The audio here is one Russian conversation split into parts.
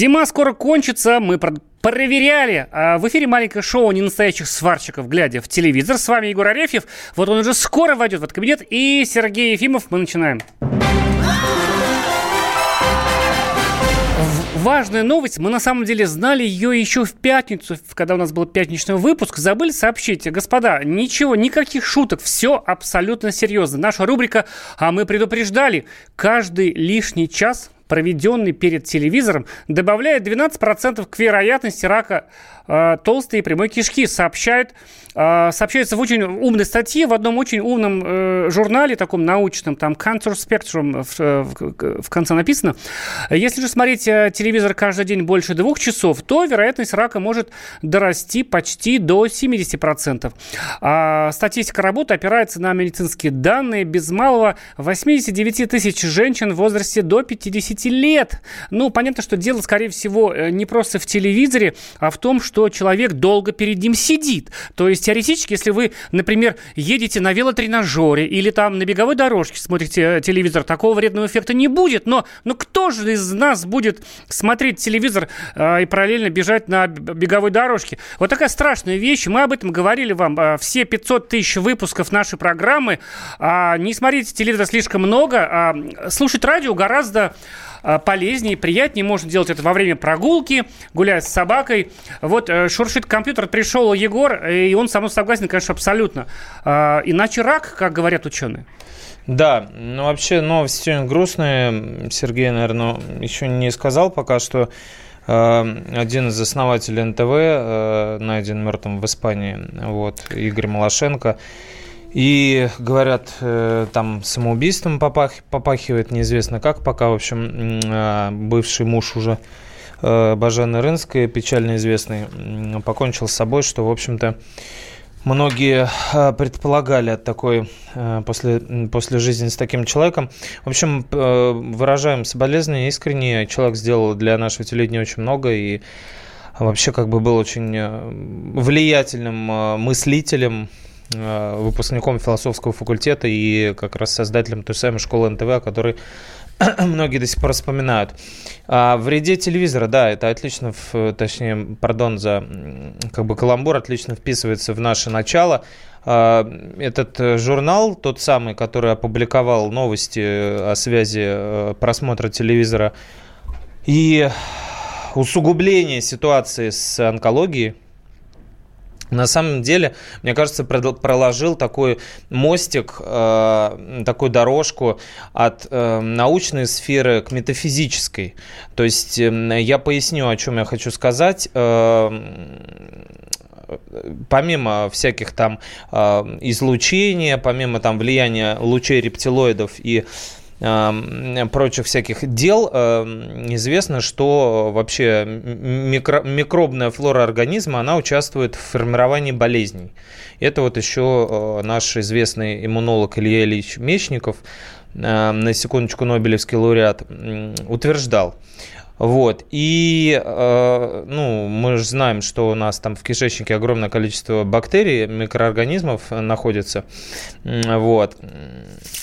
Зима скоро кончится, мы проверяли. А в эфире маленькое шоу ненастоящих сварщиков, глядя в телевизор. С вами Егор Арефьев. Вот он уже скоро войдет в этот кабинет. И Сергей Ефимов. Мы начинаем. Важная новость. Мы на самом деле знали ее еще в пятницу, когда у нас был пятничный выпуск. Забыли сообщить. Господа, ничего, никаких шуток. Все абсолютно серьезно. Наша рубрика «А мы предупреждали». Каждый лишний час проведенный перед телевизором, добавляет 12% к вероятности рака э, толстой и прямой кишки, сообщает а, сообщается в очень умной статье в одном очень умном э, журнале, таком научном, там Cancer Spectrum в, э, в, в конце написано. Если же смотреть э, телевизор каждый день больше двух часов, то вероятность рака может дорасти почти до 70%. А статистика работы опирается на медицинские данные без малого 89 тысяч женщин в возрасте до 50 лет. Ну, понятно, что дело, скорее всего, не просто в телевизоре, а в том, что человек долго перед ним сидит. То есть есть теоретически, если вы, например, едете на велотренажере или там на беговой дорожке смотрите э, телевизор, такого вредного эффекта не будет. Но, но кто же из нас будет смотреть телевизор э, и параллельно бежать на беговой дорожке? Вот такая страшная вещь. Мы об этом говорили вам э, все 500 тысяч выпусков нашей программы. Э, не смотрите телевизор слишком много, а слушать радио гораздо полезнее, приятнее. Можно делать это во время прогулки, гуляя с собакой. Вот э, шуршит компьютер, пришел Егор, и он со мной согласен, конечно, абсолютно. Иначе рак, как говорят ученые. Да, ну вообще новости сегодня грустные. Сергей, наверное, еще не сказал пока, что э, один из основателей НТВ э, найден мертвым в Испании, вот, Игорь Малашенко. И говорят, э, там самоубийством попах, попахивает, неизвестно как пока. В общем, э, бывший муж уже э, Бажены Рынской, печально известный, покончил с собой, что, в общем-то, многие предполагали от такой после, после жизни с таким человеком. В общем, выражаем соболезнования искренне. Человек сделал для нашего телевидения очень много и вообще как бы был очень влиятельным мыслителем, Э, выпускником философского факультета и как раз создателем той самой школы НТВ, о которой многие до сих пор вспоминают. А в вреде телевизора, да, это отлично, в, точнее, пардон за как бы каламбур, отлично вписывается в наше начало. А, этот журнал, тот самый, который опубликовал новости о связи э, просмотра телевизора и усугубления ситуации с онкологией, на самом деле, мне кажется, проложил такой мостик, э, такую дорожку от э, научной сферы к метафизической. То есть эм, я поясню, о чем я хочу сказать эм, помимо всяких там э, излучения, помимо там влияния лучей рептилоидов и прочих всяких дел, известно, что вообще микро, микробная флора организма, она участвует в формировании болезней. Это вот еще э, наш известный иммунолог Илья Ильич Мечников, на секундочку Нобелевский лауреат, утверждал. Вот. И, э, ну, мы же знаем, что у нас там в кишечнике огромное количество бактерий, микроорганизмов находится, вот,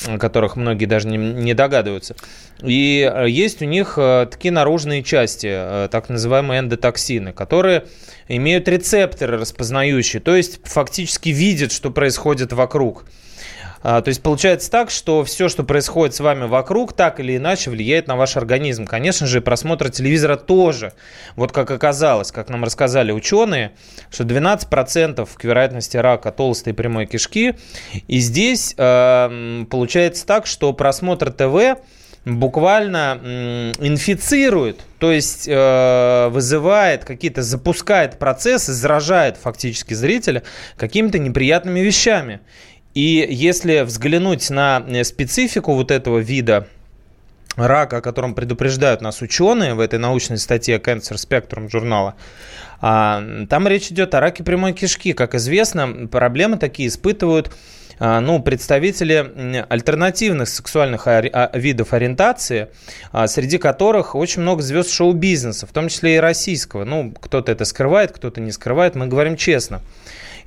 о которых многие даже не, не догадываются. И э, есть у них э, такие наружные части, э, так называемые эндотоксины, которые имеют рецепторы распознающие, то есть фактически видят, что происходит вокруг. А, то есть получается так, что все, что происходит с вами вокруг, так или иначе влияет на ваш организм. Конечно же, просмотр телевизора тоже. Вот как оказалось, как нам рассказали ученые, что 12% к вероятности рака толстой прямой кишки. И здесь э, получается так, что просмотр ТВ буквально инфицирует, то есть э, вызывает какие-то, запускает процессы, заражает фактически зрителя какими-то неприятными вещами. И если взглянуть на э, специфику вот этого вида рака, о котором предупреждают нас ученые в этой научной статье Cancer Spectrum журнала, а, там речь идет о раке прямой кишки. Как известно, проблемы такие испытывают а, ну, представители альтернативных сексуальных а, видов ориентации, среди которых очень много звезд шоу-бизнеса, в том числе и российского. Ну, кто-то это скрывает, кто-то не скрывает, мы говорим честно.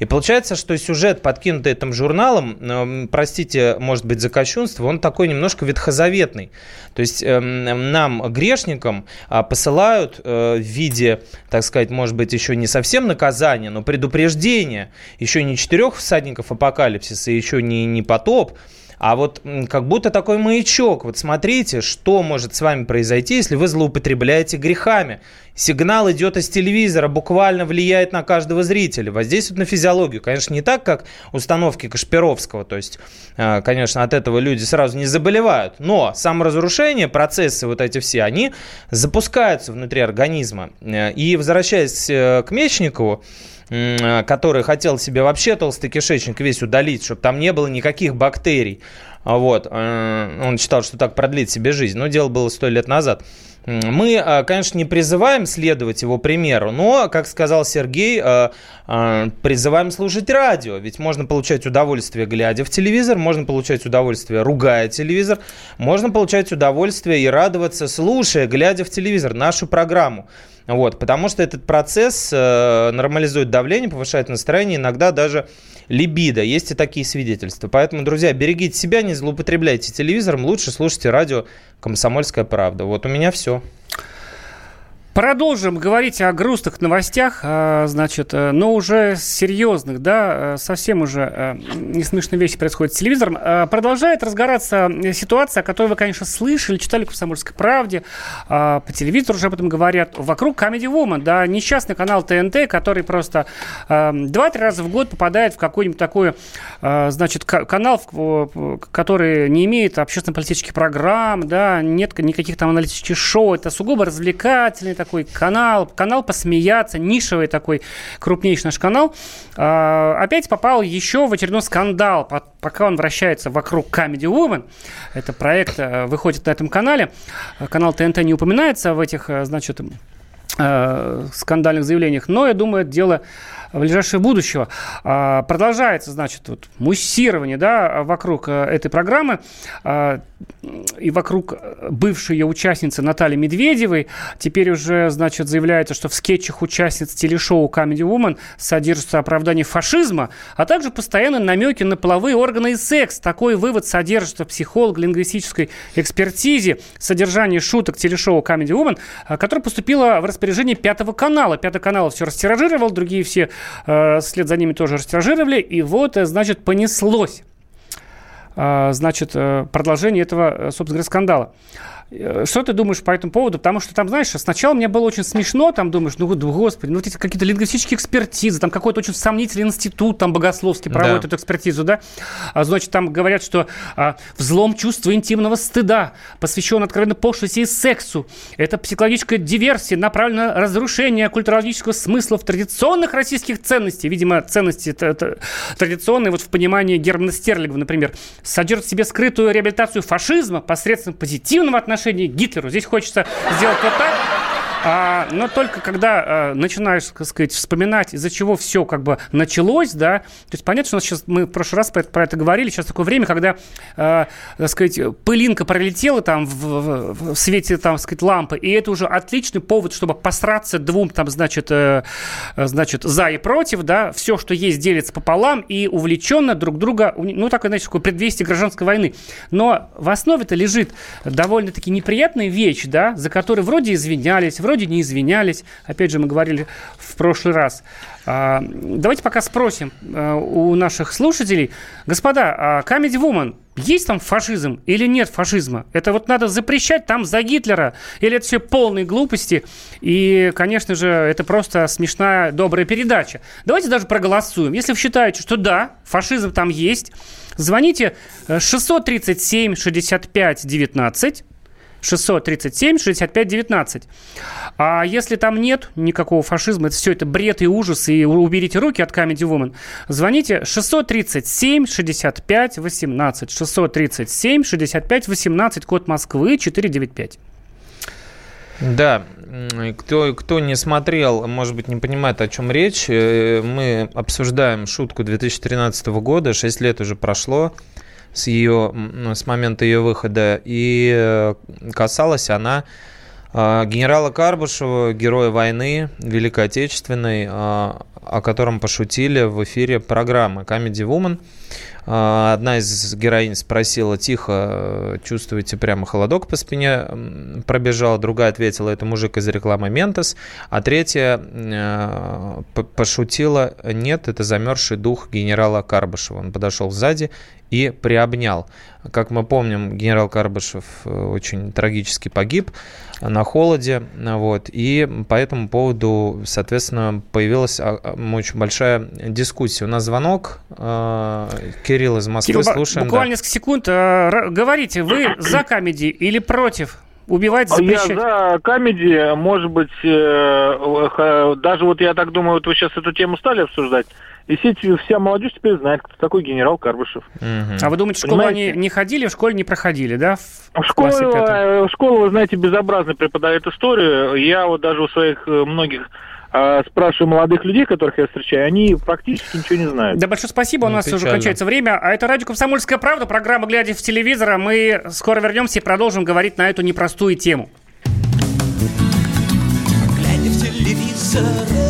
И получается, что сюжет, подкинутый этим журналом, э, простите, может быть, за кощунство, он такой немножко ветхозаветный. То есть э, нам, грешникам, э, посылают э, в виде, так сказать, может быть, еще не совсем наказания, но предупреждения, еще не четырех всадников апокалипсиса, еще не, не потоп, а вот как будто такой маячок. Вот смотрите, что может с вами произойти, если вы злоупотребляете грехами. Сигнал идет из телевизора, буквально влияет на каждого зрителя, воздействует на физиологию. Конечно, не так, как установки Кашпировского, то есть, а, конечно, от этого люди сразу не заболевают, но саморазрушение, процессы вот эти все, они запускаются внутри организма. Э, и возвращаясь э, к Мечникову, Э, который хотел себе вообще толстый кишечник весь удалить, чтобы там не было никаких бактерий. Вот. Э, он считал, что так продлит себе жизнь. Но дело было сто лет назад. Мы, э, конечно, не призываем следовать его примеру, но, как сказал Сергей, призываем слушать радио. Ведь можно получать удовольствие, глядя в телевизор, можно получать удовольствие, ругая телевизор, можно получать удовольствие и радоваться, слушая, глядя в телевизор, нашу программу. Вот, потому что этот процесс э, нормализует давление, повышает настроение, иногда даже либидо. Есть и такие свидетельства. Поэтому, друзья, берегите себя, не злоупотребляйте телевизором, лучше слушайте радио «Комсомольская правда». Вот у меня все. Продолжим говорить о грустных новостях, а, значит, э, но уже серьезных, да, э, совсем уже э, не смешные вещи происходят с телевизором. Продолжает разгораться ситуация, о которой вы, конечно, слышали, читали в «Комсомольской правде», по телевизору уже об этом говорят, вокруг Comedy Woman, да, несчастный канал ТНТ, который просто два-три раза в год попадает в какой-нибудь такой, значит, канал, который не имеет общественно-политических программ, да, нет никаких там аналитических шоу, это сугубо развлекательный такой канал, канал посмеяться, нишевый такой крупнейший наш канал, а, опять попал еще в очередной скандал, пока он вращается вокруг Comedy Woman. Это проект э, выходит на этом канале. Канал ТНТ не упоминается в этих, э, значит, э, скандальных заявлениях, но я думаю, это дело ближайшего будущего. А, продолжается, значит, вот, муссирование да, вокруг э, этой программы а, и вокруг бывшей ее участницы Натальи Медведевой. Теперь уже, значит, заявляется, что в скетчах участниц телешоу Comedy Woman содержится оправдание фашизма, а также постоянно намеки на половые органы и секс. Такой вывод содержится в психолого-лингвистической экспертизе содержания шуток телешоу Comedy Woman, э, которая поступила в распоряжение Пятого канала. Пятый канал все растиражировал, другие все Э, след за ними тоже растиражировали, и вот, э, значит, понеслось э, значит, продолжение этого, собственно говоря, скандала. Э, что ты думаешь по этому поводу? Потому что там, знаешь, сначала мне было очень смешно, там думаешь, ну, господи, ну, вот эти какие-то лингвистические экспертизы, там какой-то очень сомнительный институт, там, богословский проводит да. эту экспертизу, да? А, значит, там говорят, что а, взлом чувства интимного стыда посвящен откровенно пошлости и сексу. Это психологическая диверсия, направлена на разрушение культурологического смысла в традиционных российских ценностей. Видимо, ценности это, это, традиционные, вот в понимании Германа Стерлигова, например, содержат в себе скрытую реабилитацию фашизма посредством позитивного отношения отношении к Гитлеру. Здесь хочется сделать вот так, а, но только когда а, начинаешь, так сказать, вспоминать, из-за чего все как бы началось, да, то есть понятно, что у нас сейчас, мы в прошлый раз про это, про это говорили, сейчас такое время, когда, а, так сказать, пылинка пролетела там в, в, в свете, там, так сказать, лампы, и это уже отличный повод, чтобы посраться двум, там, значит, э, значит, за и против, да, все, что есть, делится пополам и увлеченно друг друга, ну, такое, значит, такое предвестие гражданской войны. Но в основе-то лежит довольно-таки неприятная вещь, да, за которую вроде извинялись, вроде не извинялись. Опять же, мы говорили в прошлый раз. А, давайте пока спросим а, у наших слушателей. Господа, а Comedy Woman, есть там фашизм или нет фашизма? Это вот надо запрещать там за Гитлера? Или это все полные глупости? И, конечно же, это просто смешная, добрая передача. Давайте даже проголосуем. Если вы считаете, что да, фашизм там есть, звоните 637 65 19 637 65 19. А если там нет никакого фашизма, это все это бред и ужас, и уберите руки от Comedy Woman, звоните 637 65 18. 637 65 18, код Москвы 495. Да, кто, кто не смотрел, может быть, не понимает, о чем речь. Э, мы обсуждаем шутку 2013 года, 6 лет уже прошло с, ее, с момента ее выхода. И э, касалась она э, генерала Карбышева, героя войны Великой Отечественной, э, о котором пошутили в эфире программы Comedy Woman. А, одна из героинь спросила тихо, чувствуете прямо холодок по спине пробежал. Другая ответила, это мужик из рекламы Ментос. А третья э, пошутила, нет, это замерзший дух генерала Карбышева. Он подошел сзади и приобнял. Как мы помним, генерал Карбышев э, очень трагически погиб на холоде. Вот, и по этому поводу, соответственно, появилась а, а, очень большая дискуссия. У нас звонок. Э, Кирилл из Москвы, Кирилл, слушаем. Буквально да. несколько секунд. Э, говорите, вы за комедий или против? Убивать, запрещать? Я за комедии, может быть, даже вот я так думаю, вот вы сейчас эту тему стали обсуждать, и все, вся молодежь теперь знает, кто такой генерал Карбышев. Угу. А вы думаете, в школу они не ходили, в школе не проходили, да? В, в школе, э, школа, вы знаете, безобразно преподает историю. Я вот даже у своих э, многих а, спрашиваю молодых людей, которых я встречаю, они практически ничего не знают. Да, большое спасибо, у ну, нас печально. уже кончается время. А это радио «Комсомольская правда», программа «Глядя в телевизор». Мы скоро вернемся и продолжим говорить на эту непростую тему. Глядя в телевизор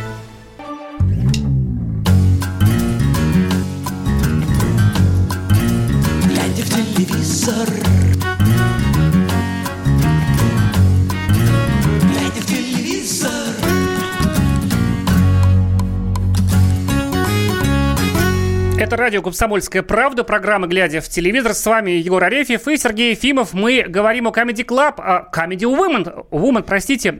Радио «Комсомольская правда», программа «Глядя в телевизор». С вами Егор Арефьев и Сергей Ефимов. Мы говорим о Comedy Club, о Comedy Woman, Woman, простите,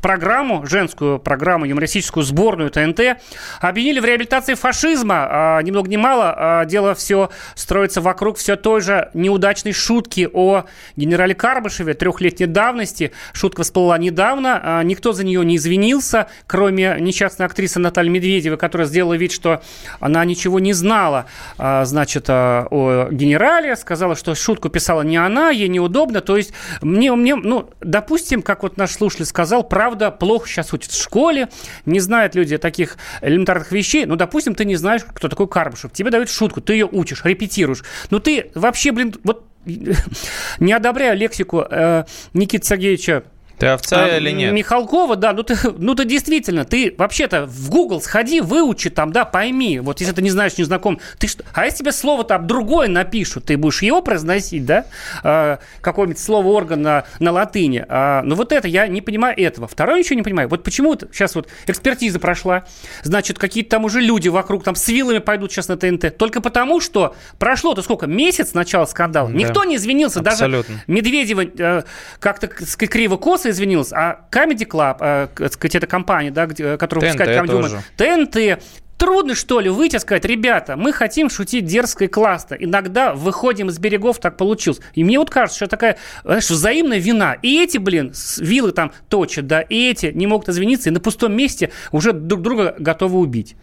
программу, женскую программу, юмористическую сборную ТНТ, обвинили в реабилитации фашизма. А, ни много ни мало, а, дело все строится вокруг все той же неудачной шутки о генерале Карбышеве трехлетней давности. Шутка всплыла недавно, а, никто за нее не извинился, кроме несчастной актрисы Натальи Медведевой, которая сделала вид, что она ничего не знала, а, значит, а, о генерале, сказала, что шутку писала не она, ей неудобно. То есть мне, мне ну, допустим, как вот наш слушатель сказал, правда правда, плохо сейчас учат в школе, не знают люди таких элементарных вещей. Ну, допустим, ты не знаешь, кто такой Карбышев. Тебе дают шутку, ты ее учишь, репетируешь. Но ты вообще, блин, вот не одобряю лексику э, Никиты Сергеевича ты овца а, или нет? Михалкова, да, ну ты, ну ты действительно, ты вообще-то в Google сходи, выучи там, да, пойми. Вот если ты не знаешь, не знаком, ты что? А если тебе слово там другое напишут, ты будешь его произносить, да? А, какое-нибудь слово орган на, латыни. А, ну вот это, я не понимаю этого. Второе ничего не понимаю. Вот почему сейчас вот экспертиза прошла, значит, какие-то там уже люди вокруг там с вилами пойдут сейчас на ТНТ. Только потому, что прошло-то сколько? Месяц начала скандала. Да. Никто не извинился. Абсолютно. Даже Медведева э, как-то криво-косо Fox извинилась, а Comedy Club, э, так сказать, эта компания, да, где, которая выпускает Comedy Woman, ТНТ, Трудно, что ли, выйти и сказать, ребята, мы хотим шутить дерзко и классно. Иногда выходим из берегов, так получилось. И мне вот кажется, что такая, знаешь, взаимная вина. И эти, блин, вилы там точат, да, и эти не могут извиниться, и на пустом месте уже друг друга готовы убить.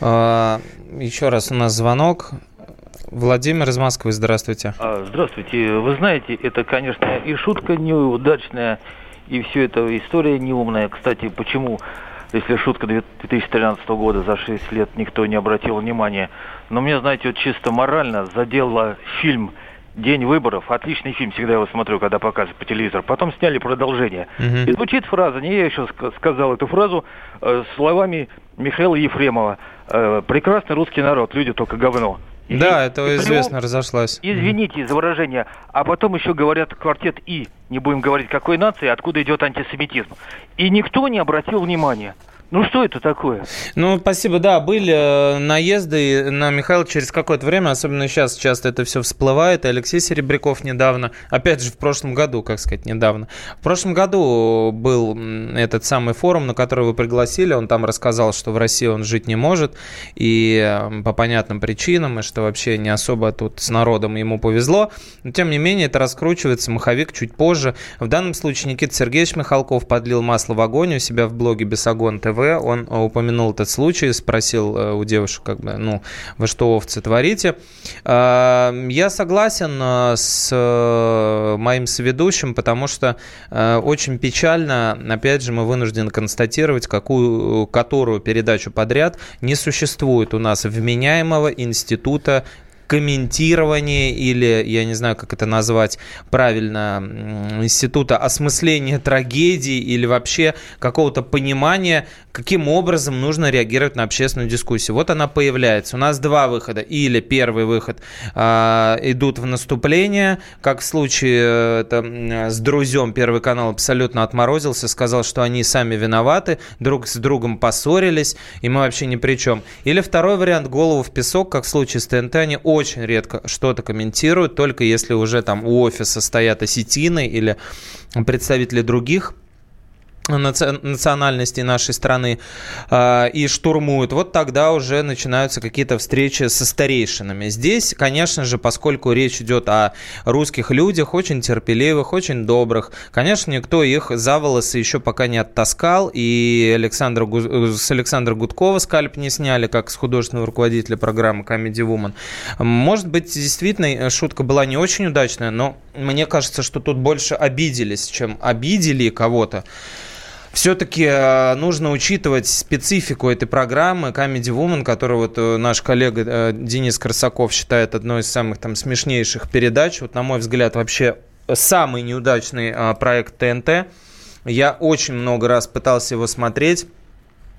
А, еще раз у нас звонок. Владимир из Москвы, здравствуйте. А, здравствуйте. Вы знаете, это, конечно, и шутка неудачная, и все это история неумная. Кстати, почему, если шутка 2013 года за 6 лет никто не обратил внимания, но мне, знаете, вот чисто морально задело фильм День выборов. Отличный фильм, всегда его смотрю, когда показывают по телевизору. Потом сняли продолжение. Угу. И звучит фраза, не я еще сказал эту фразу, э, словами Михаила Ефремова. Э, «Прекрасный русский народ, люди только говно». И да, это известно, разошлась. Извините за выражение. А потом еще говорят квартет И. Не будем говорить, какой нации, откуда идет антисемитизм. И никто не обратил внимания. Ну что это такое? Ну, спасибо, да, были э, наезды на Михаила через какое-то время, особенно сейчас часто это все всплывает. Алексей Серебряков недавно, опять же, в прошлом году, как сказать, недавно. В прошлом году был этот самый форум, на который вы пригласили, он там рассказал, что в России он жить не может, и по понятным причинам, и что вообще не особо тут с народом ему повезло. Но, тем не менее, это раскручивается, маховик чуть позже. В данном случае Никита Сергеевич Михалков подлил масло в огонь у себя в блоге Бесогон ТВ, Он упомянул этот случай, спросил у девушек, как бы, ну, вы что, овцы, творите? Я согласен с моим соведущим, потому что очень печально, опять же, мы вынуждены констатировать, какую, которую передачу подряд не существует у нас вменяемого института комментирования или, я не знаю, как это назвать правильно, института осмысления трагедии или вообще какого-то понимания, каким образом нужно реагировать на общественную дискуссию. Вот она появляется. У нас два выхода. Или первый выход э, идут в наступление, как в случае э, это, с друзьем Первый канал абсолютно отморозился, сказал, что они сами виноваты, друг с другом поссорились, и мы вообще ни при чем. Или второй вариант, голову в песок, как в случае с ТНТ, они очень редко что-то комментируют, только если уже там у офиса стоят осетины или представители других национальности нашей страны э, и штурмуют, вот тогда уже начинаются какие-то встречи со старейшинами. Здесь, конечно же, поскольку речь идет о русских людях, очень терпеливых, очень добрых, конечно, никто их за волосы еще пока не оттаскал, и Александра, с Александра Гудкова скальп не сняли, как с художественного руководителя программы Comedy Woman. Может быть, действительно, шутка была не очень удачная, но мне кажется, что тут больше обиделись, чем обидели кого-то все-таки э, нужно учитывать специфику этой программы Comedy Woman, которую вот э, наш коллега э, Денис Корсаков считает одной из самых там смешнейших передач. Вот, на мой взгляд, вообще самый неудачный проект ТНТ. Я очень много раз пытался его смотреть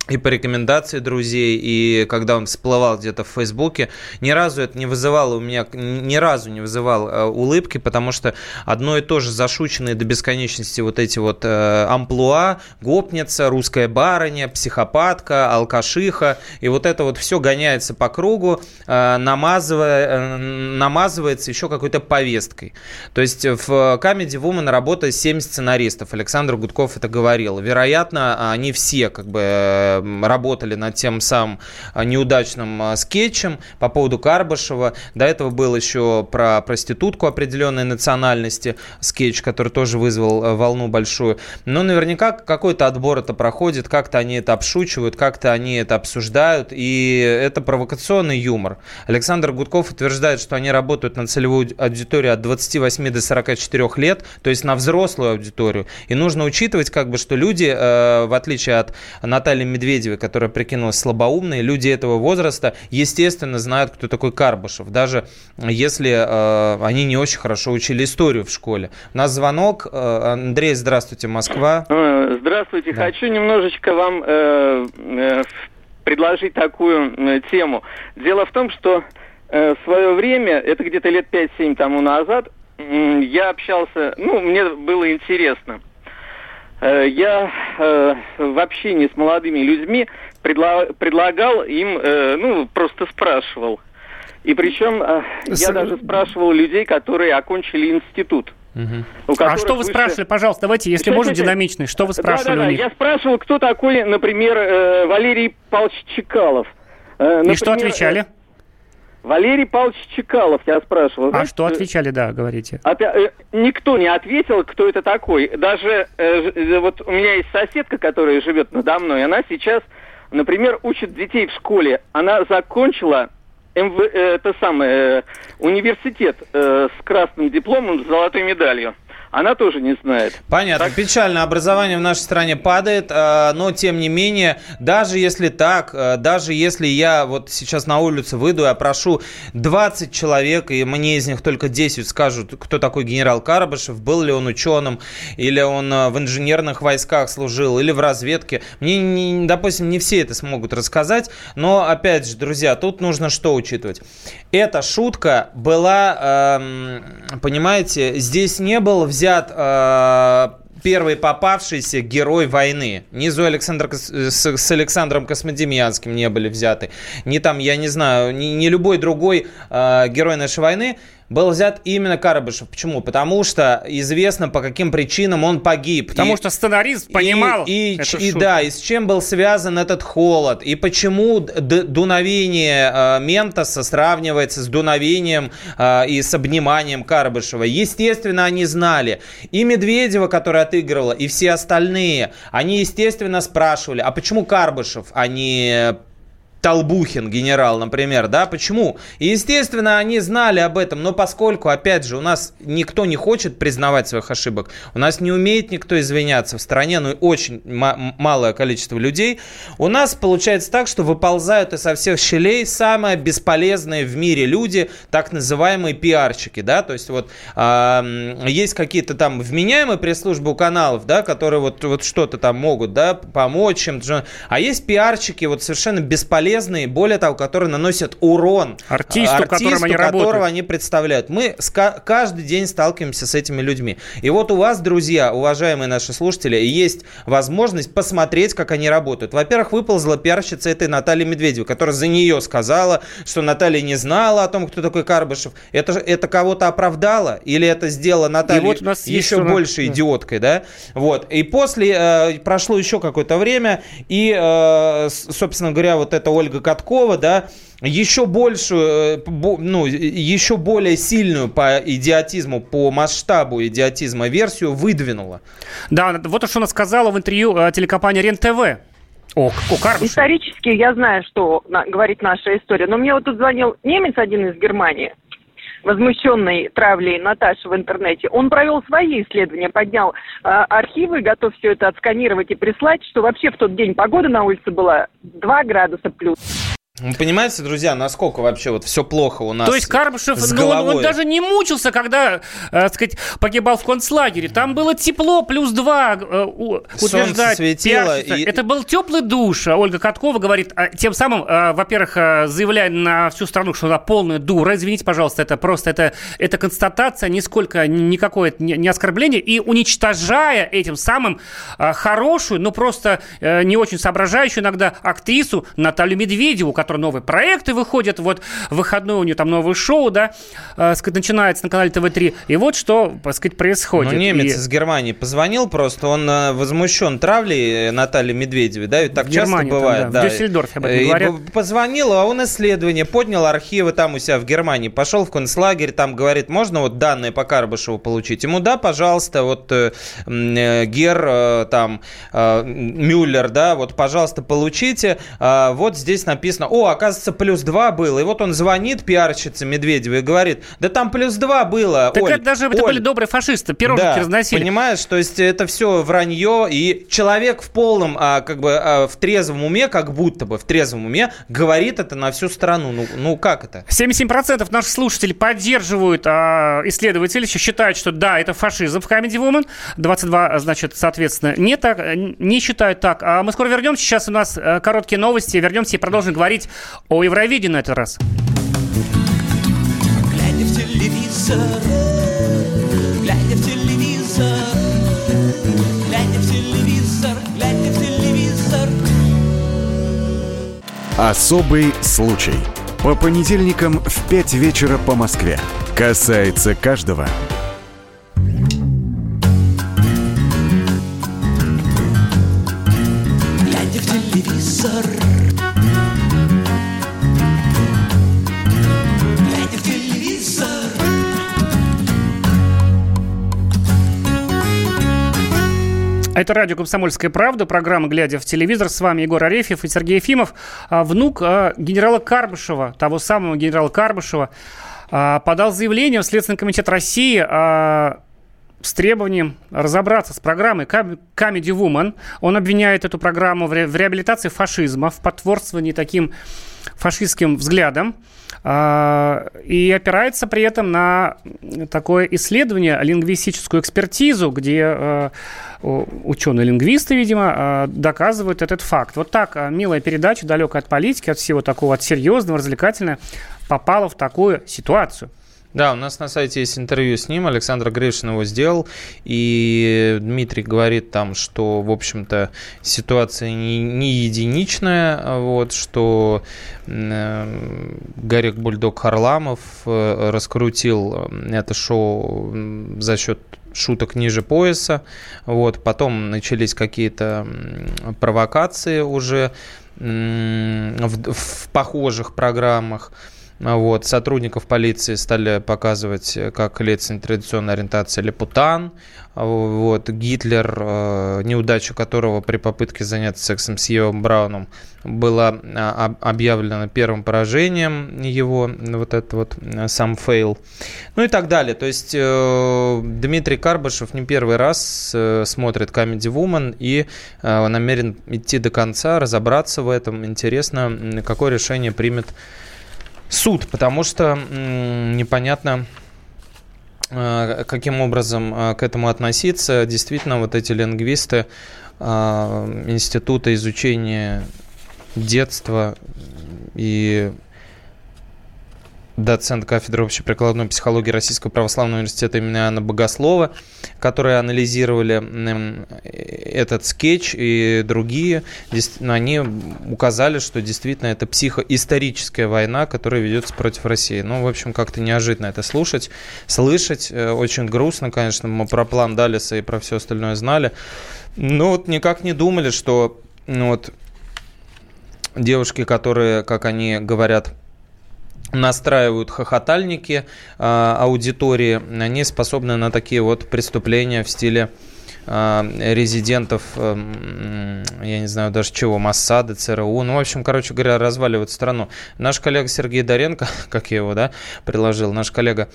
и по рекомендации друзей, и когда он всплывал где-то в Фейсбуке, ни разу это не вызывало у меня, ни разу не вызывал э, улыбки, потому что одно и то же зашученные до бесконечности вот эти вот э, амплуа, гопница, русская барыня, психопатка, алкашиха, и вот это вот все гоняется по кругу, э, намазывая, э, намазывается еще какой-то повесткой. То есть в Comedy Woman работает 7 сценаристов, Александр Гудков это говорил. Вероятно, они все как бы э, работали над тем самым а, неудачным а, скетчем по поводу Карбашева. До этого был еще про проститутку определенной национальности скетч, который тоже вызвал волну большую. Но наверняка какой-то отбор это проходит, как-то они это обшучивают, как-то они это обсуждают, и это провокационный юмор. Александр Гудков утверждает, что они работают на целевую аудиторию от 28 до 44 лет, то есть на взрослую аудиторию. И нужно учитывать, как бы, что люди, э, в отличие от Натальи Медведевой, Медведевой, которая прикинулась слабоумной, люди этого возраста, естественно, знают, кто такой Карбышев, даже если э, они не очень хорошо учили историю в школе. У нас звонок. Э, Андрей, здравствуйте, Москва. Э, здравствуйте. Да. Хочу немножечко вам э, э, предложить такую э, тему. Дело в том, что э, в свое время, это где-то лет 5-7 тому назад, э, я общался, ну, мне было интересно – Э, я э, в общении с молодыми людьми предла- предлагал им, э, ну, просто спрашивал. И причем э, я даже спрашивал людей, которые окончили институт. Угу. А что вы выше... спрашивали, пожалуйста, давайте, если можно, динамичный, что вы спрашивали да, да, да. Я спрашивал, кто такой, например, э, Валерий Павлович Чекалов. Э, например, И что отвечали? Валерий Павлович Чекалов, я спрашивал. А знаете, что отвечали, да, говорите? Опять, э, никто не ответил, кто это такой. Даже э, э, вот у меня есть соседка, которая живет надо мной, она сейчас, например, учит детей в школе. Она закончила МВ, э, это самое, э, университет э, с красным дипломом, с золотой медалью она тоже не знает. Понятно. Так... Печально. Образование в нашей стране падает, э, но тем не менее, даже если так, э, даже если я вот сейчас на улицу выйду и опрошу 20 человек, и мне из них только 10 скажут, кто такой генерал Карабышев, был ли он ученым, или он э, в инженерных войсках служил, или в разведке. Мне, допустим, не все это смогут рассказать, но, опять же, друзья, тут нужно что учитывать? Эта шутка была, понимаете, здесь не был взят взят э, первый попавшийся герой войны. Ни Зоя Александр, с, с Александром Космодемьянским не были взяты. Ни там, я не знаю, ни, ни любой другой э, герой нашей войны. Был взят именно Карабышев. Почему? Потому что известно, по каким причинам он погиб. Потому и, что сценарист понимал И, и, и да, и с чем был связан этот холод. И почему дуновение э, Ментоса сравнивается с дуновением э, и с обниманием Карабышева. Естественно, они знали. И Медведева, которая отыгрывала, и все остальные, они, естественно, спрашивали, а почему Карбышев, а не Толбухин, генерал, например, да, почему? Естественно, они знали об этом, но поскольку, опять же, у нас никто не хочет признавать своих ошибок, у нас не умеет никто извиняться в стране, ну, очень малое количество людей, у нас получается так, что выползают из со всех щелей самые бесполезные в мире люди, так называемые пиарщики, да, то есть вот есть какие-то там вменяемые пресс-службы у каналов, да, которые вот, вот что-то там могут, да, помочь им, а есть пиарщики вот совершенно бесполезные полезные, более того, которые наносят урон артисту, артисту которым они которого работают. они представляют. Мы каждый день сталкиваемся с этими людьми. И вот у вас, друзья, уважаемые наши слушатели, есть возможность посмотреть, как они работают. Во-первых, выползла пиарщица этой Натальи Медведевой, которая за нее сказала, что Наталья не знала о том, кто такой Карбышев. Это, это кого-то оправдало? Или это сделала Наталья вот у нас еще больше да. идиоткой, да? Вот. И после э, прошло еще какое-то время, и, э, собственно говоря, вот эта Ольга Ольга Каткова, да, еще большую, э, ну, еще более сильную по идиотизму, по масштабу идиотизма версию выдвинула. Да, вот что она сказала в интервью э, телекомпании РЕН-ТВ. О, о Исторически я знаю, что говорит наша история, но мне вот тут звонил немец один из Германии, возмущенный травлей Наташи в интернете, он провел свои исследования, поднял э, архивы, готов все это отсканировать и прислать, что вообще в тот день погода на улице была 2 градуса плюс. Вы понимаете, друзья, насколько вообще вот все плохо у нас То есть Карбышев, с ну, он, он даже не мучился, когда, э, сказать, погибал в концлагере. Там было тепло, плюс два, э, утверждать. светило. И... Это был теплый душ. Ольга Каткова говорит, а, тем самым, э, во-первых, заявляя на всю страну, что она полная дура. Извините, пожалуйста, это просто это, это констатация, нисколько, никакое не, оскорбление. И уничтожая этим самым хорошую, но просто не очень соображающую иногда актрису Наталью Медведеву, которой новые проекты выходят, вот в выходной у нее там новое шоу, да, э, начинается на канале ТВ-3, и вот что, так сказать, происходит. Ну, немец и... из Германии позвонил просто, он э, возмущен травлей Натальи Медведевой, да, ведь так часто бывает. Там, да. В Дюссельдорфе об этом и говорят. Позвонил, а он исследование, поднял архивы там у себя в Германии, пошел в концлагерь, там говорит, можно вот данные по Карбышеву получить? Ему, да, пожалуйста, вот э, э, Гер, э, там, э, Мюллер, да, вот, пожалуйста, получите. Э, вот здесь написано, о, оказывается, плюс 2 было. И вот он звонит пиарщице Медведевой и говорит, да там плюс 2 было, Так Оль, это даже Оль. это были добрые фашисты, пирожки да, разносили. понимаешь, то есть это все вранье, и человек в полном, а, как бы, а, в трезвом уме, как будто бы в трезвом уме, говорит это на всю страну. Ну, ну как это? 77% наших слушателей поддерживают а, исследователи, считают, что да, это фашизм в Comedy Woman. 22, значит, соответственно, не, так, не считают так. А мы скоро вернемся. Сейчас у нас э, короткие новости. Вернемся и продолжим говорить о Евровидении на этот раз. Глядя в телевизор, глядя в телевизор, глядя в телевизор, глядя в телевизор. Особый случай. По понедельникам в 5 вечера по Москве. Касается каждого. Это радио «Комсомольская правда», программа «Глядя в телевизор». С вами Егор Арефьев и Сергей Ефимов. А, внук а, генерала Карбышева, того самого генерала Карбышева, а, подал заявление в Следственный комитет России с требованием разобраться с программой Comedy Woman. Он обвиняет эту программу в реабилитации фашизма, в потворствовании таким фашистским взглядам. А, и опирается при этом на такое исследование, лингвистическую экспертизу, где ученые-лингвисты, видимо, а, доказывают этот факт. Вот так милая передача, далекая от политики, от всего такого, от серьезного, развлекательного, попала в такую ситуацию. Да, у нас на сайте есть интервью с ним, Александр Гришин его сделал, и Дмитрий говорит там, что, в общем-то, ситуация не, не единичная, вот, что э, Гарик Бульдог Харламов э, раскрутил это шоу за счет шуток ниже пояса. Вот, потом начались какие-то провокации уже в, в похожих программах. Вот, сотрудников полиции стали показывать, как лица нетрадиционной ориентации Лепутан. Вот, Гитлер, э, неудача которого при попытке заняться сексом с Евом Брауном была а, объявлена первым поражением его, вот это вот э, сам фейл. Ну и так далее. То есть э, Дмитрий Карбашев не первый раз смотрит Comedy Woman и намерен идти до конца, разобраться в этом. Интересно, какое решение примет суд, потому что непонятно, э, каким образом э, к этому относиться. Действительно, вот эти лингвисты э, Института изучения детства и доцент кафедры общеприкладной психологии Российского православного университета имени Анна Богослова, которые анализировали этот скетч и другие, они указали, что действительно это психоисторическая война, которая ведется против России. Ну, в общем, как-то неожиданно это слушать, слышать. Э, очень грустно, конечно, мы про план Далиса и про все остальное знали. Но вот никак не думали, что ну, вот девушки, которые, как они говорят, настраивают хохотальники э, аудитории, они способны на такие вот преступления в стиле э, резидентов, э, я не знаю даже чего, Массады, ЦРУ, ну, в общем, короче говоря, разваливают страну. Наш коллега Сергей Доренко, как я его, да, предложил, наш коллега,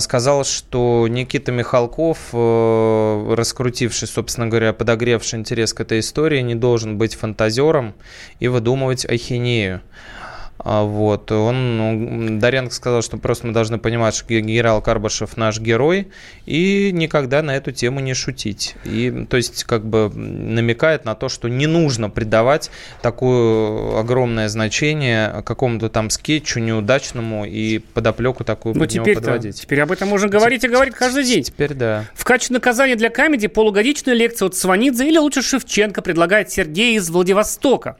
сказал, что Никита Михалков, раскрутивший, собственно говоря, подогревший интерес к этой истории, не должен быть фантазером и выдумывать ахинею. А, вот. Он, ну, Даренко сказал, что просто мы должны понимать, что генерал Карбашев наш герой, и никогда на эту тему не шутить. И, то есть, как бы намекает на то, что не нужно придавать такое огромное значение какому-то там скетчу неудачному и подоплеку такую ну, теперь подводить. Теперь об этом можно говорить и говорить каждый день. Теперь да. В качестве наказания для комедии полугодичную лекцию от Сванидзе или лучше Шевченко предлагает Сергей из Владивостока.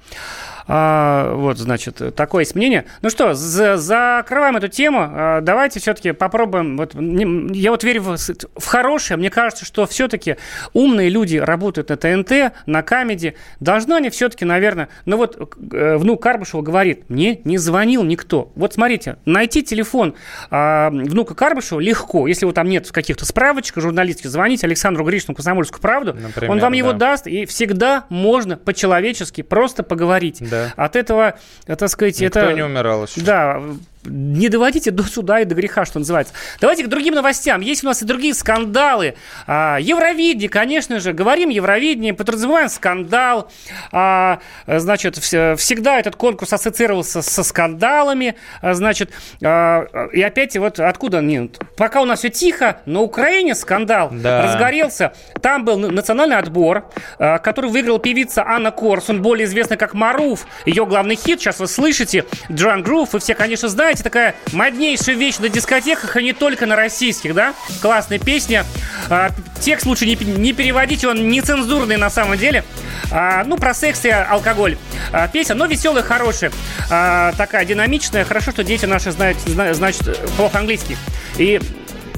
А, вот, значит, такое есть мнение. Ну что, за, закрываем эту тему. А, давайте все-таки попробуем. Вот, я вот верю в, в хорошее. Мне кажется, что все-таки умные люди работают на ТНТ, на Камеди. Должны они все-таки, наверное... Ну вот э, внук Карбышева говорит, мне не звонил никто. Вот смотрите, найти телефон а, внука Карбышева легко. Если вот там нет каких-то справочек журналистских, звоните Александру Гришину, Комсомольскую правду. Например, он вам да. его даст, и всегда можно по-человечески просто поговорить. Да. Да. От этого, так сказать, Никто это... не умирал еще. Да, не доводите до суда и до греха, что называется. Давайте к другим новостям. Есть у нас и другие скандалы. А, Евровидение, конечно же. Говорим Евровидение, подразумеваем скандал. А, значит, всегда этот конкурс ассоциировался со скандалами. А, значит, и опять вот откуда? Нет, пока у нас все тихо, на Украине скандал да. разгорелся. Там был национальный отбор, который выиграла певица Анна Корсун, более известная как Маруф. Ее главный хит, сейчас вы слышите, Drunk Groove. Вы все, конечно, знаете знаете, такая моднейшая вещь на дискотеках, а не только на российских, да? Классная песня. А, текст лучше не, не переводите, он нецензурный на самом деле. А, ну, про секс и алкоголь. А, песня, но веселая, хорошая. А, такая динамичная. Хорошо, что дети наши знают, знают, значит, плохо английский. И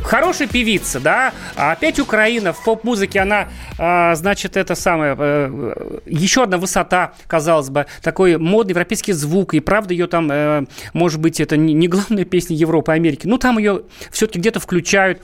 хорошая певица, да, а опять Украина. В поп-музыке, она, а, значит, это самое, э, еще одна высота, казалось бы, такой модный европейский звук, и правда ее там, э, может быть, это не главная песня Европы, Америки, ну, там ее все-таки где-то включают.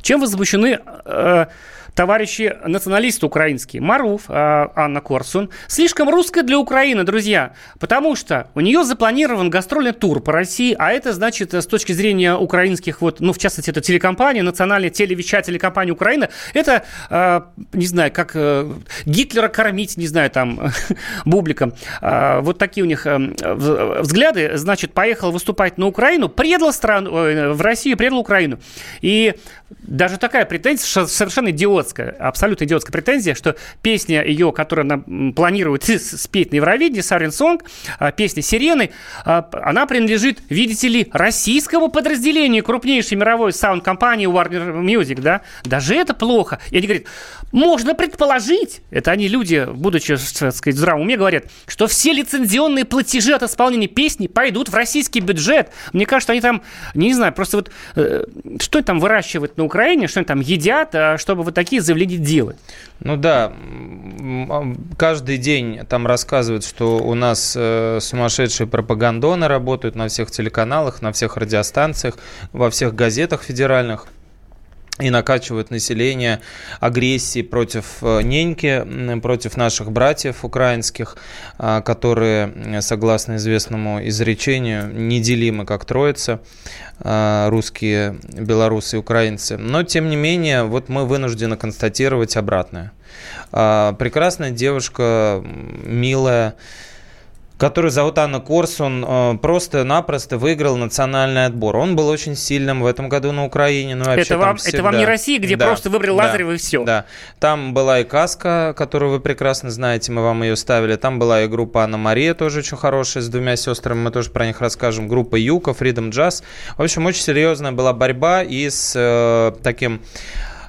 Чем возмущены э, товарищи националисты украинские, Маруф, а, Анна Корсун, слишком русская для Украины, друзья, потому что у нее запланирован гастрольный тур по России, а это значит с точки зрения украинских, вот, ну, в частности, это телекомпания, национальная телевещательная компания Украины, это, а, не знаю, как э, Гитлера кормить, не знаю, там, бубликом. А, вот такие у них э, взгляды, значит, поехал выступать на Украину, предал страну, в Россию, предал Украину. И даже такая претензия совершенно идиотская абсолютно идиотская претензия, что песня ее, которую она планирует спеть на Евровидении, Сарин Сонг, а, песня «Сирены», а, она принадлежит, видите ли, российскому подразделению крупнейшей мировой саунд-компании Warner Music, да? Даже это плохо. И они говорят, можно предположить, это они люди, будучи, так сказать, в здравом уме, говорят, что все лицензионные платежи от исполнения песни пойдут в российский бюджет. Мне кажется, они там, не знаю, просто вот э, что там выращивают Украине, что они там едят, а чтобы вот такие заявления делать. Ну да, каждый день там рассказывают, что у нас э, сумасшедшие пропагандоны работают на всех телеканалах, на всех радиостанциях, во всех газетах федеральных и накачивают население агрессией против э, неньки, против наших братьев украинских, а, которые, согласно известному изречению, неделимы как троица, русские, белорусы и украинцы. Но, тем не менее, вот мы вынуждены констатировать обратное. А, прекрасная девушка, милая, который зовут Анна Корсун, э, просто-напросто выиграл национальный отбор. Он был очень сильным в этом году на Украине. Ну, это, вам, всегда... это вам не Россия, где да, просто выбрал да, и все. Да. Там была и каска, которую вы прекрасно знаете, мы вам ее ставили. Там была и группа Анна Мария, тоже очень хорошая, с двумя сестрами, мы тоже про них расскажем. Группа Юка, Freedom Jazz. В общем, очень серьезная была борьба и с э, таким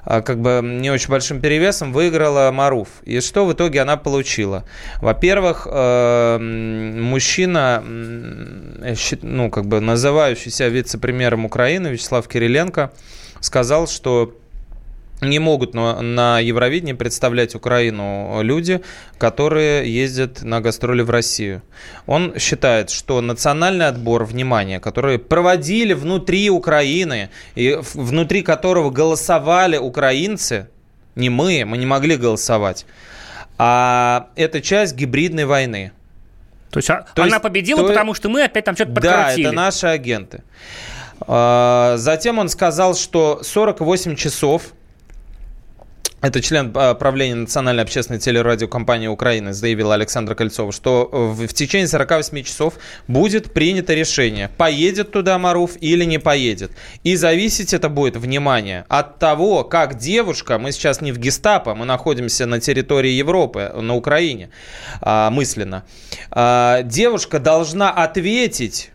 как бы не очень большим перевесом выиграла Маруф. И что в итоге она получила? Во-первых, э, мужчина, ну, как бы называющийся вице-премьером Украины Вячеслав Кириленко, сказал, что не могут на, на Евровидении представлять Украину люди, которые ездят на гастроли в Россию. Он считает, что национальный отбор внимания, который проводили внутри Украины, и внутри которого голосовали украинцы, не мы, мы не могли голосовать, а это часть гибридной войны. То есть, а, то она есть, победила, то... потому что мы опять там что-то подкрутили. Да, это наши агенты. А, затем он сказал, что 48 часов это член а, правления Национальной общественной телерадиокомпании Украины, заявила Александра Кольцова, что в, в течение 48 часов будет принято решение, поедет туда Маруф или не поедет. И зависеть это будет, внимание, от того, как девушка, мы сейчас не в гестапо, мы находимся на территории Европы, на Украине, а, мысленно, а, девушка должна ответить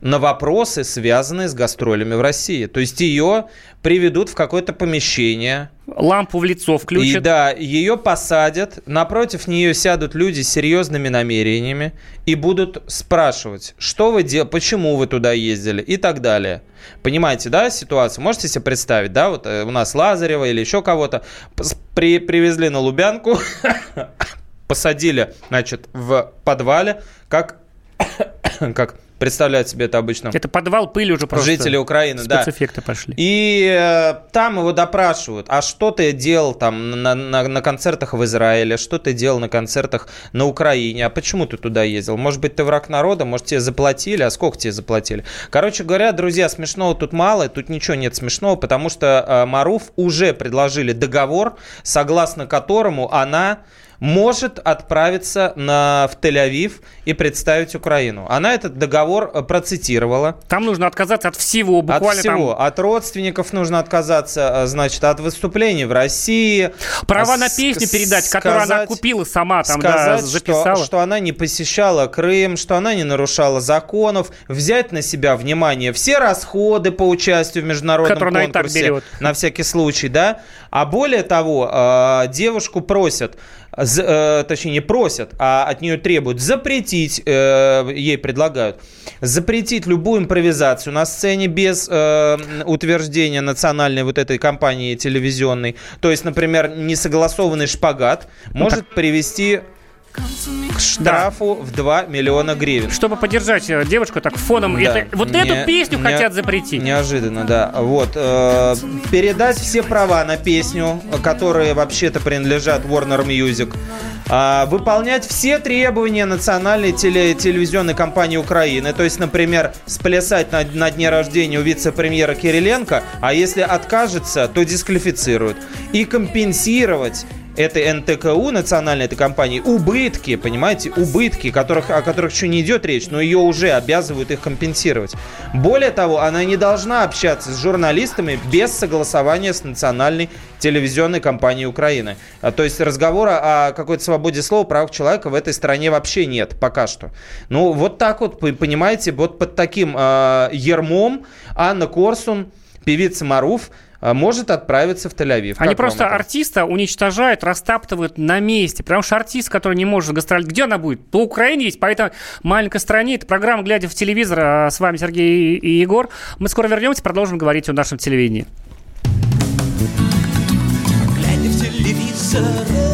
на вопросы, связанные с гастролями в России. То есть ее приведут в какое-то помещение. Лампу в лицо включат. И да, ее посадят, напротив нее сядут люди с серьезными намерениями и будут спрашивать, что вы делали, почему вы туда ездили и так далее. Понимаете, да, ситуацию? Можете себе представить, да, вот э, у нас Лазарева или еще кого-то при, привезли на Лубянку, посадили, значит, в подвале, как, как представляют себе это обычно. Это подвал пыли уже просто. Жители Украины, да. Спецэффекты пошли. И э, там его допрашивают. А что ты делал там на, на, на концертах в Израиле? Что ты делал на концертах на Украине? А почему ты туда ездил? Может быть, ты враг народа? Может, тебе заплатили? А сколько тебе заплатили? Короче говоря, друзья, смешного тут мало. Тут ничего нет смешного, потому что э, Маруф уже предложили договор, согласно которому она может отправиться на, в Тель-Авив и представить Украину. Она этот договор э, процитировала. Там нужно отказаться от всего, буквально От всего. Там... От родственников нужно отказаться, э, значит, от выступлений в России. Права на песню передать, сказать, которую она купила сама, там, сказать, да, записала. Что, что она не посещала Крым, что она не нарушала законов, взять на себя внимание все расходы по участию в международном Которую конкурсе. На всякий случай, да. А более того, э, девушку просят точнее не просят, а от нее требуют запретить, э, ей предлагают, запретить любую импровизацию на сцене без э, утверждения национальной вот этой компании телевизионной. То есть, например, несогласованный шпагат может привести к штрафу да. в 2 миллиона гривен. Чтобы поддержать э, девушку так фоном. Да. Это, вот не, эту песню не, хотят запретить. Неожиданно, да. Вот. Э, передать все права на песню, которые вообще-то принадлежат Warner Music. Э, выполнять все требования национальной теле, телевизионной компании Украины. То есть, например, сплясать на, на дне рождения у вице-премьера Кириленко, а если откажется, то дисквалифицируют. И компенсировать этой НТКУ, национальной этой компании, убытки, понимаете, убытки, которых, о которых еще не идет речь, но ее уже обязывают их компенсировать. Более того, она не должна общаться с журналистами без согласования с национальной телевизионной компанией Украины. А, то есть разговора о какой-то свободе слова, правах человека в этой стране вообще нет пока что. Ну, вот так вот, понимаете, вот под таким э, ермом Анна Корсун, певица Маруф, может отправиться в Тель-Авив. Они просто артиста уничтожают, растаптывают на месте. Потому что артист, который не может гастролировать, где она будет? По Украине есть, по этой маленькой стране. Это программа «Глядя в телевизор». А с вами Сергей и Егор. Мы скоро вернемся, продолжим говорить о нашем телевидении. Глядя в телевизор,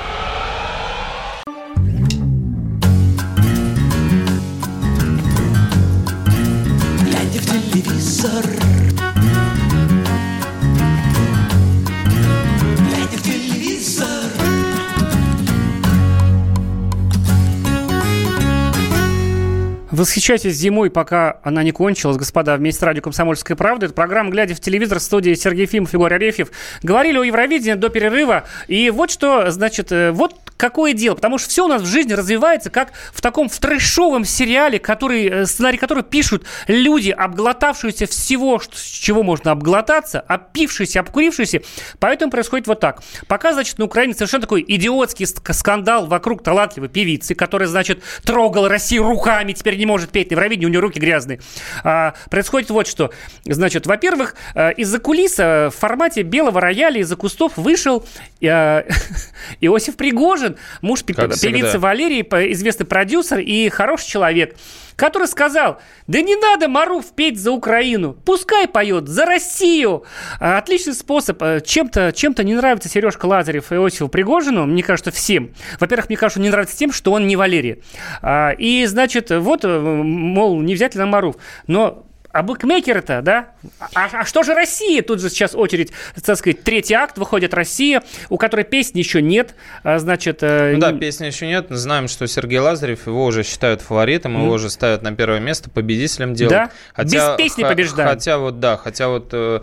Восхищайтесь зимой, пока она не кончилась, господа, вместе с радио «Комсомольская правда». Это программа «Глядя в телевизор» в студии Сергей Фимов, Егор Арефьев. Говорили о Евровидении до перерыва. И вот что, значит, э, вот какое дело. Потому что все у нас в жизни развивается как в таком в трэшовом сериале, который, э, сценарий который пишут люди, обглотавшиеся всего, с чего можно обглотаться, опившиеся, обкурившиеся. Поэтому происходит вот так. Пока, значит, на Украине совершенно такой идиотский скандал вокруг талантливой певицы, которая, значит, трогала Россию руками, теперь не может петь на Евровидении, у нее руки грязные. А, происходит вот что. Значит, во-первых, э, из-за кулиса в формате белого рояля из-за кустов вышел э, Иосиф Пригожин, муж певицы. Валерии, известный продюсер и хороший человек который сказал, да не надо Маруф петь за Украину, пускай поет за Россию. А, отличный способ. Э, чем-то чем не нравится Сережка Лазарев и Иосифу Пригожину, мне кажется, всем. Во-первых, мне кажется, не нравится тем, что он не Валерий. А, и, значит, вот, э, мол, не взять ли на Маруф. Но а букмекеры-то, да? А, а что же Россия? Тут же сейчас очередь, так сказать, третий акт, выходит Россия, у которой песни еще нет, а, значит... Э... Ну да, песни еще нет. Знаем, что Сергей Лазарев, его уже считают фаворитом, mm. его уже ставят на первое место, победителем делают. Да? Хотя, Без песни побеждают. Хотя вот, да, хотя вот... Э,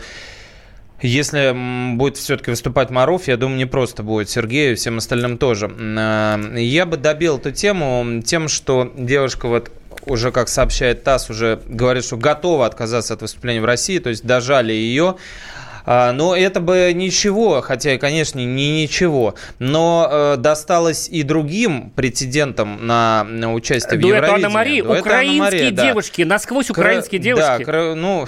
если будет все-таки выступать Маров, я думаю, не просто будет Сергею, всем остальным тоже. Э, я бы добил эту тему тем, что девушка вот уже, как сообщает ТАСС, уже говорит, что готова отказаться от выступления в России, то есть дожали ее. А, но это бы ничего, хотя, конечно, не ничего. Но э, досталось и другим претендентам на, участие Дуэт в Евровидении. Анна Мари, Дуэт украинские Анна Мария, девушки, да. насквозь украинские Кр... девушки. Да, ну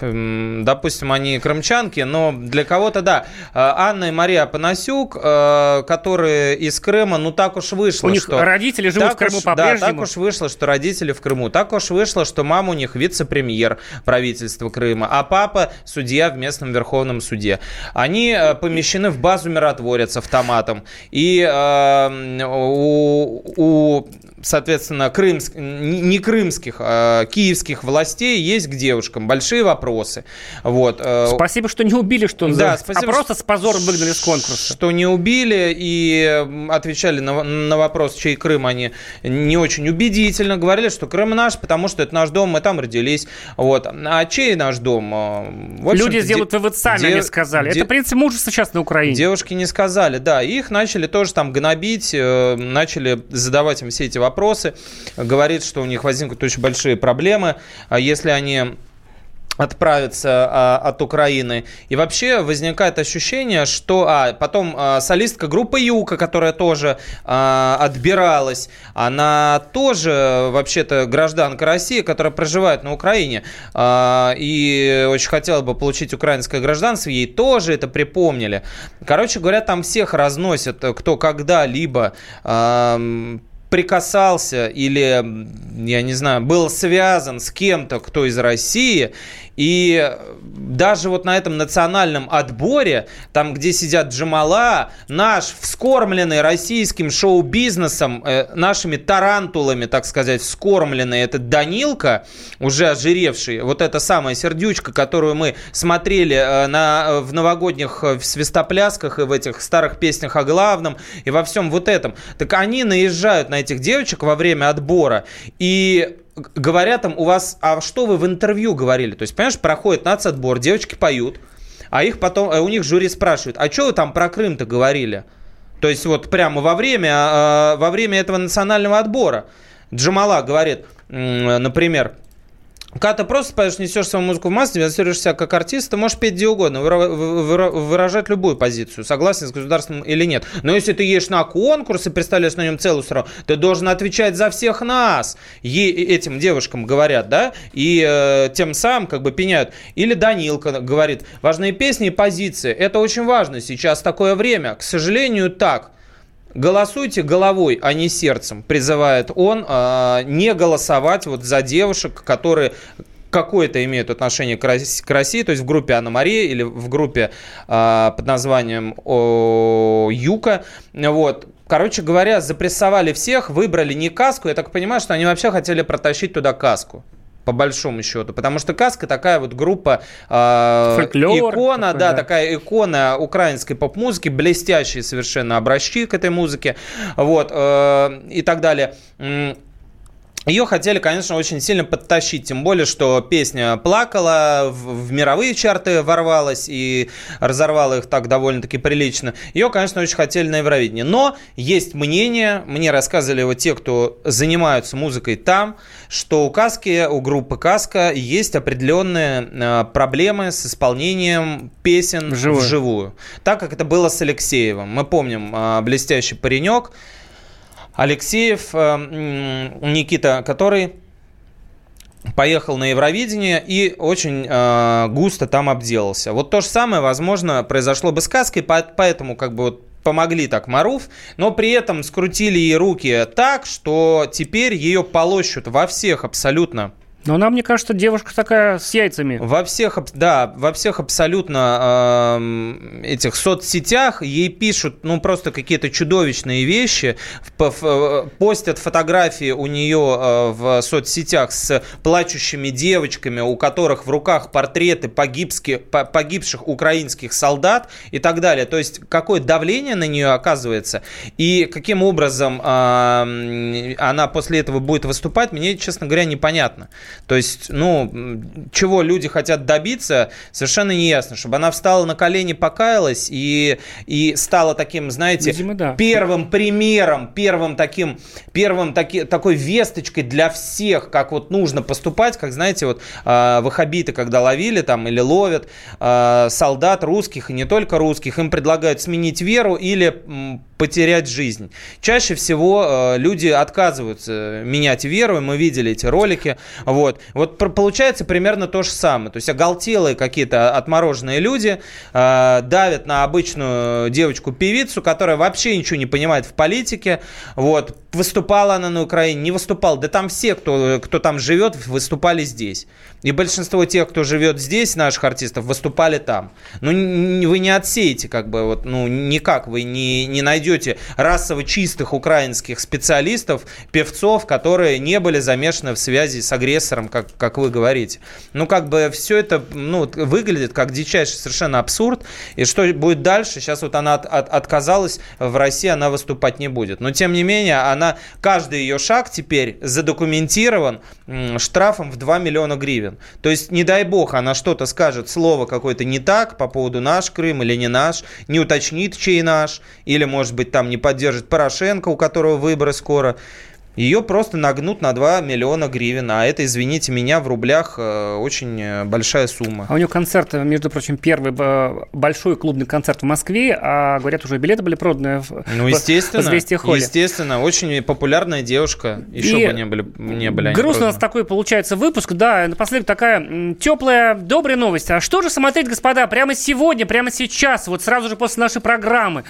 допустим, они крымчанки, но для кого-то да. А, Анна и Мария Панасюк, э, которые из Крыма, ну так уж вышло, У них что... родители живут в Крыму по-прежнему. Да, так уж вышло, что родители в Крыму. Так уж вышло, что мама у них вице-премьер правительства Крыма, а папа судья в местном Верховном суде. Они э, помещены в базу миротворец автоматом. И э, у, у соответственно, крымск, не крымских, а киевских властей есть к девушкам большие вопросы. Вот. Э, спасибо, что не убили, что да, а спасибо, а просто с позором выгнали с конкурса. Что не убили и отвечали на, на вопрос, чей Крым они не очень убедительно. Говорили, что Крым наш, потому что это наш дом, мы там родились. Вот. А чей наш дом? В Люди сделают вывод сами, де, они сказали. Де, это принцип мужества сейчас на Украине. Девушки не сказали, да. их начали тоже там гнобить, э, начали задавать им все эти вопросы вопросы. Говорит, что у них возникнут очень большие проблемы, а если они отправиться а, от Украины. И вообще возникает ощущение, что... А, потом а, солистка группы Юка, которая тоже а, отбиралась, она тоже вообще-то гражданка России, которая проживает на Украине. А, и очень хотела бы получить украинское гражданство, ей тоже это припомнили. Короче говоря, там всех разносят, кто когда-либо... А, прикасался или я не знаю, был связан с кем-то, кто из России, и даже вот на этом национальном отборе, там, где сидят Джамала, наш вскормленный российским шоу-бизнесом, э, нашими тарантулами, так сказать, вскормленный этот Данилка, уже ожиревший, вот эта самая сердючка, которую мы смотрели э, на, в новогодних э, свистоплясках и в этих старых песнях о главном, и во всем вот этом, так они наезжают на этих девочек во время отбора, и говорят там у вас, а что вы в интервью говорили? То есть, понимаешь, проходит нацотбор, девочки поют, а их потом, э, у них жюри спрашивают, а что вы там про Крым-то говорили? То есть вот прямо во время, а, во время этого национального отбора Джамала говорит, например, когда ты просто поешь, несешь свою музыку в массы, демонстрируешь себя как артист, ты можешь петь где угодно, выражать любую позицию, согласен с государством или нет. Но если ты едешь на конкурс и представляешь на нем целую страну, ты должен отвечать за всех нас. Е- этим девушкам говорят, да, и э, тем самым как бы пеняют. Или Данилка говорит, важные песни и позиции. Это очень важно сейчас такое время. К сожалению, так. Голосуйте головой, а не сердцем, призывает он, а, не голосовать вот за девушек, которые какое-то имеют отношение к России, то есть в группе Анна Мария или в группе э, под названием о, Юка. Вот. Короче говоря, запрессовали всех, выбрали не каску. Я так понимаю, что они вообще хотели протащить туда каску по большому счету. Потому что Каска такая вот группа э, Фольклор, икона, такой, да, да, такая икона украинской поп-музыки, блестящие совершенно образчи к этой музыке, вот, э, и так далее. Ее хотели, конечно, очень сильно подтащить, тем более, что песня плакала, в, в мировые чарты ворвалась и разорвала их так довольно-таки прилично. Ее, конечно, очень хотели на Евровидении. Но есть мнение, мне рассказывали вот те, кто занимаются музыкой там, что у Каски, у группы Каска есть определенные э, проблемы с исполнением песен вживую. вживую. Так как это было с Алексеевым. Мы помним э, блестящий паренек, Алексеев э, Никита, который поехал на Евровидение и очень э, густо там обделался. Вот то же самое, возможно, произошло бы с Каской, поэтому как бы вот помогли так Маруф, но при этом скрутили ей руки так, что теперь ее полощут во всех абсолютно но она, мне кажется, девушка такая с яйцами. Во всех, да, во всех абсолютно э, этих соцсетях ей пишут, ну, просто какие-то чудовищные вещи, постят фотографии у нее э, в соцсетях с плачущими девочками, у которых в руках портреты погибских, погибших украинских солдат и так далее. То есть, какое давление на нее оказывается и каким образом э, она после этого будет выступать, мне, честно говоря, непонятно. То есть, ну, чего люди хотят добиться, совершенно не ясно. Чтобы она встала на колени, покаялась и, и стала таким, знаете, Видимо, да. первым примером, первым таким, первым таки, такой весточкой для всех, как вот нужно поступать, как, знаете, вот э, ваххабиты, когда ловили там или ловят э, солдат русских, и не только русских, им предлагают сменить веру или потерять жизнь. Чаще всего э, люди отказываются менять веру, мы видели эти ролики. Вот, вот получается примерно то же самое. То есть оголтелые какие-то отмороженные люди э, давят на обычную девочку-певицу, которая вообще ничего не понимает в политике. Вот, выступала она на Украине, не выступала. Да там все, кто, кто там живет, выступали здесь. И большинство тех, кто живет здесь, наших артистов, выступали там. Ну, вы не отсеете, как бы, вот, ну, никак вы не, не найдете расово чистых украинских специалистов, певцов, которые не были замешаны в связи с агрессором, как, как вы говорите. Ну, как бы все это ну, выглядит как дичайший совершенно абсурд. И что будет дальше? Сейчас вот она от, от, отказалась, в России она выступать не будет. Но, тем не менее, она, каждый ее шаг теперь задокументирован штрафом в 2 миллиона гривен. То есть, не дай бог, она что-то скажет, слово какое-то не так по поводу наш Крым или не наш, не уточнит, чей наш, или, может быть, там не поддержит Порошенко, у которого выборы скоро ее просто нагнут на 2 миллиона гривен. А это, извините меня, в рублях э, очень э, большая сумма. А у нее концерт, между прочим, первый большой клубный концерт в Москве, а говорят, уже билеты были проданы в Ну, естественно, в естественно, очень популярная девушка. Еще И бы не были, не были Грустно у нас такой получается выпуск, да, напоследок такая теплая, добрая новость. А что же смотреть, господа, прямо сегодня, прямо сейчас, вот сразу же после нашей программы?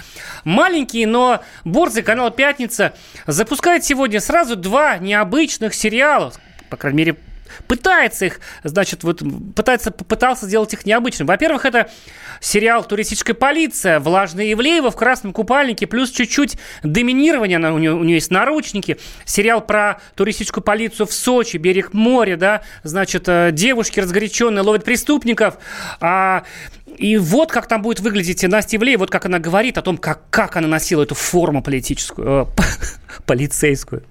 Маленький, но борзый канал «Пятница» запускает сегодня сразу сразу два необычных сериала, по крайней мере, пытается их, значит, вот пытается, пытался сделать их необычным. Во-первых, это сериал «Туристическая полиция», влажная Ивлеева в красном купальнике, плюс чуть-чуть доминирование, у нее, у нее есть наручники. Сериал про туристическую полицию в Сочи, берег моря, да, значит, э, девушки разгоряченные ловят преступников. А, и вот как там будет выглядеть Настя Ивлеева, вот как она говорит о том, как, как она носила эту форму политическую, э, полицейскую.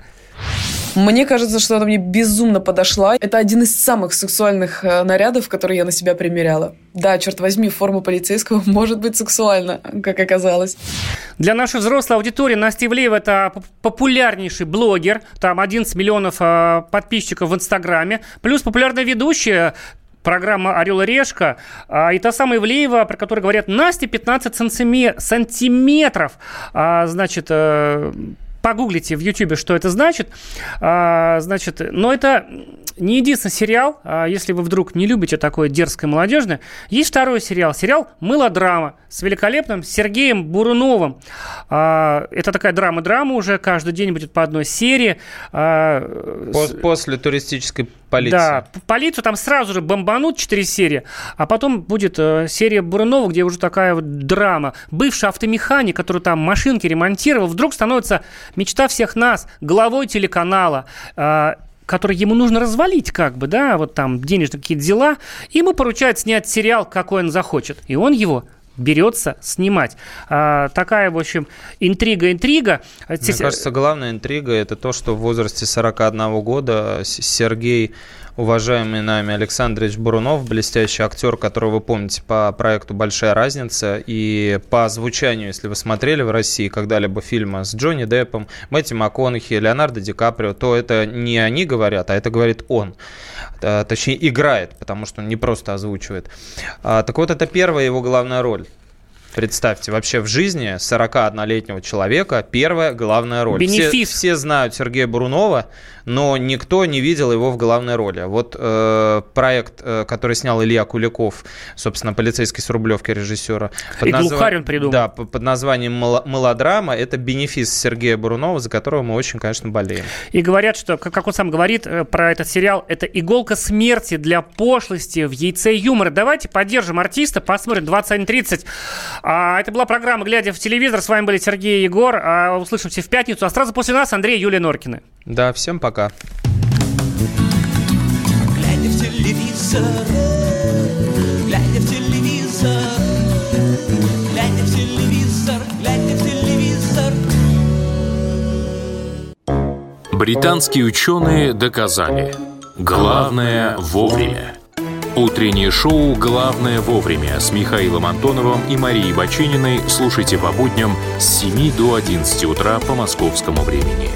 Мне кажется, что она мне безумно подошла. Это один из самых сексуальных э, нарядов, которые я на себя примеряла. Да, черт возьми, форма полицейского может быть сексуальна, как оказалось. Для нашей взрослой аудитории Настя Ивлеева – это популярнейший блогер. Там 11 миллионов э, подписчиков в Инстаграме. Плюс популярная ведущая, программа «Орел и решка». А, и та самая Ивлеева, про которую говорят, Насте 15 сантиметров. А, значит, э, погуглите в Ютубе, что это значит. А, значит, но это не единственный сериал, а если вы вдруг не любите такое дерзкое молодежное, есть второй сериал, сериал «Мылодрама» с великолепным Сергеем Буруновым. А, это такая драма-драма уже, каждый день будет по одной серии. А, после туристической полиции. Да, полицию там сразу же бомбанут 4 серии, а потом будет э, серия Бурунова, где уже такая вот драма. Бывший автомеханик, который там машинки ремонтировал, вдруг становится мечта всех нас, главой телеканала который ему нужно развалить, как бы, да, вот там денежные какие-то дела, ему поручают снять сериал, какой он захочет. И он его берется снимать. А, такая, в общем, интрига-интрига. Мне кажется, главная интрига – это то, что в возрасте 41 года Сергей уважаемый нами Александрович Бурунов, блестящий актер, которого вы помните по проекту «Большая разница», и по звучанию, если вы смотрели в России когда-либо фильмы с Джонни Деппом, Мэтти МакКонахи, Леонардо Ди Каприо, то это не они говорят, а это говорит он. А, точнее, играет, потому что он не просто озвучивает. А, так вот, это первая его главная роль. Представьте, вообще в жизни 41-летнего человека первая главная роль. Бенефис. Все, все знают Сергея Бурунова, но никто не видел его в главной роли. Вот э, проект, э, который снял Илья Куликов, собственно, полицейский с Рублевки режиссера. Под И назв... он придумал. Да, под названием «Мелодрама». Это бенефис Сергея Бурунова, за которого мы очень, конечно, болеем. И говорят, что, как он сам говорит э, про этот сериал, это иголка смерти для пошлости в яйце юмора. Давайте поддержим артиста, посмотрим 21.30. А, это была программа «Глядя в телевизор». С вами были Сергей и Егор. А, услышимся в пятницу. А сразу после нас Андрей и Юлия Норкины. Да, всем пока. Глядя в телевизор, глядя в телевизор, глядя в телевизор, глядя в телевизор. Британские ученые доказали. Главное вовремя. Утреннее шоу «Главное вовремя» с Михаилом Антоновым и Марией Бачининой слушайте по будням с 7 до 11 утра по московскому времени.